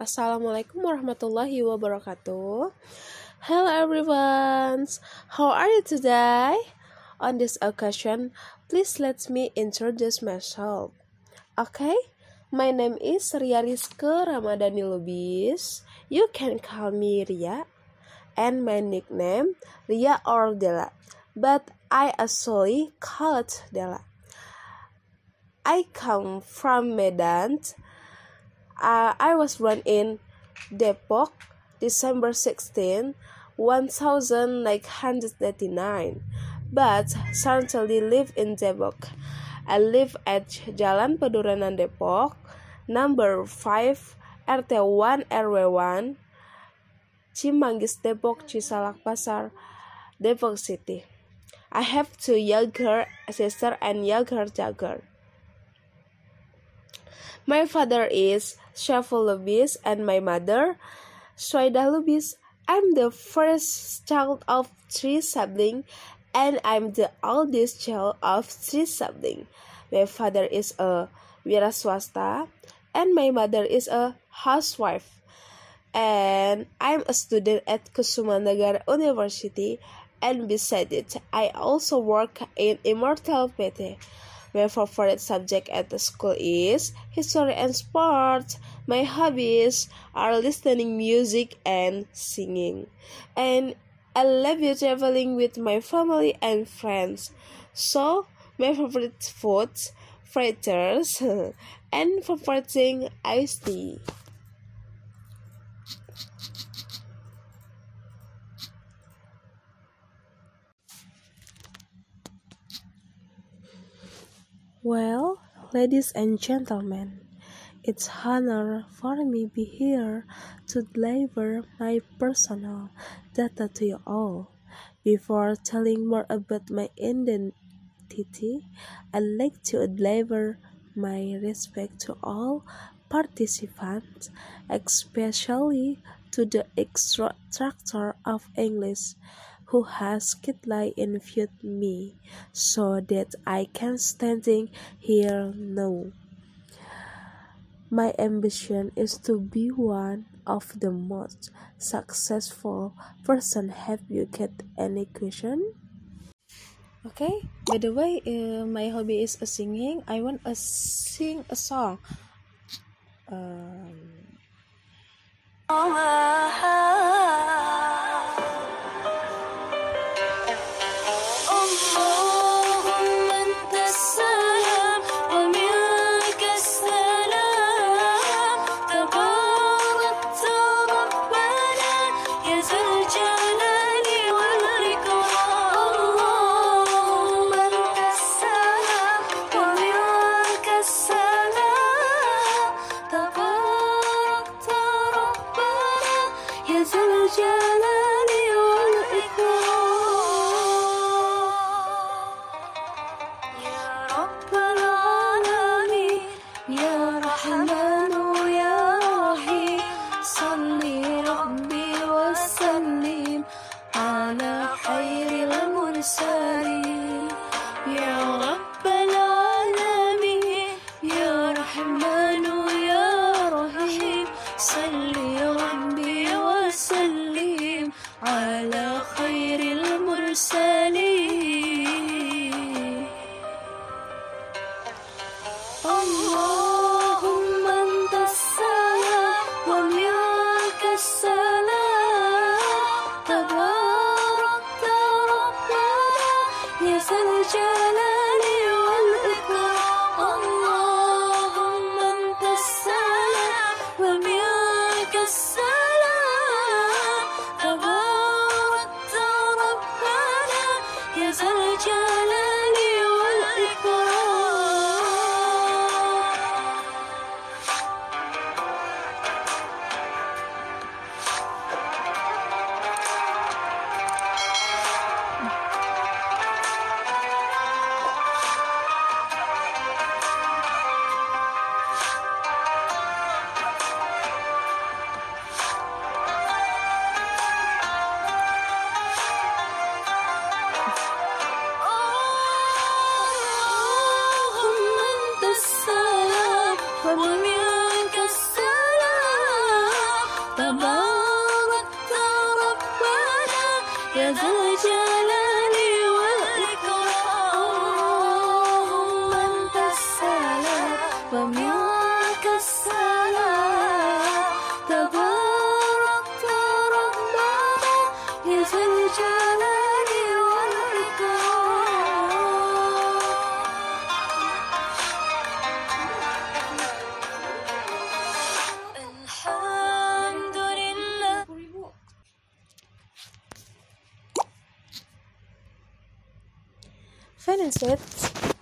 Assalamualaikum warahmatullahi wabarakatuh. Hello everyone. How are you today? On this occasion, please let me introduce myself. Okay, my name is Ria Rizke Ramadhani Lubis. You can call me Ria. And my nickname Ria or Dela. But I actually call it Dela. I come from Medan, uh, I was born in Depok, December 16, 1999, but currently live in Depok. I live at Jalan Peduranan Depok, number 5, RT 1 RW 1, Cimanggis Depok, Cisalak Pasar, Depok City. I have two younger sister and younger jagger. My father is Syaful Lubis and my mother, Swaidah Lubis. I'm the first child of three siblings and I'm the oldest child of three siblings. My father is a wira swasta and my mother is a housewife. And I'm a student at Kusumanagara University and beside it, I also work in Immortal PT. My favorite subject at the school is history and sports. My hobbies are listening music and singing. And I love you traveling with my family and friends. So, my favorite foods, fritters, and favorite thing iced tea. Well, ladies and gentlemen, it's honor for me be here to deliver my personal data to you all. Before telling more about my identity, I'd like to deliver my respect to all participants, especially to the instructor of English who has kindly invited me so that I can standing here now. My ambition is to be one of the most successful person. Have you get any question? Okay. By the way, uh, my hobby is a singing. I want to sing a song. Um, على خير المرسلين. يا رب العالمين يا رحمن يا رحيم صلي ربي وسلم على خير المرسلين. اللهم أنت السلام ومنك السلام. ومنك السلام تبارك ربنا يا ذا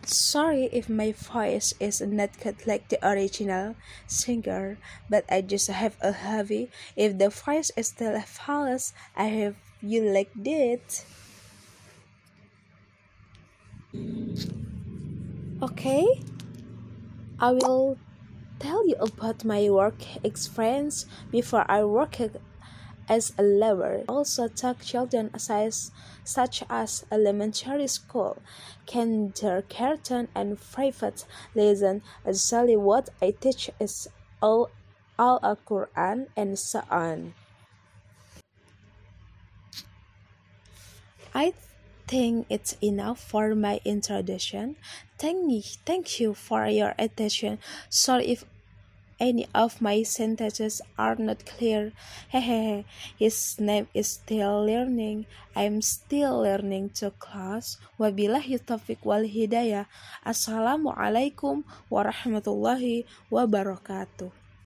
Sorry if my voice is not cut like the original singer, but I just have a hobby. If the voice is still false, I have you like that. Okay, I will tell you about my work experience before I worked as a lover. Also taught children size such as elementary school, kindergarten, and private lesson. Actually, what I teach is all all a Quran and so on. I think it's enough for my introduction. Thank you, thank you for your attention. Sorry if any of my sentences are not clear. Hehehe, his name is still learning. I'm still learning to class. Wabillahi taufiq wal hidayah. Assalamualaikum warahmatullahi wabarakatuh.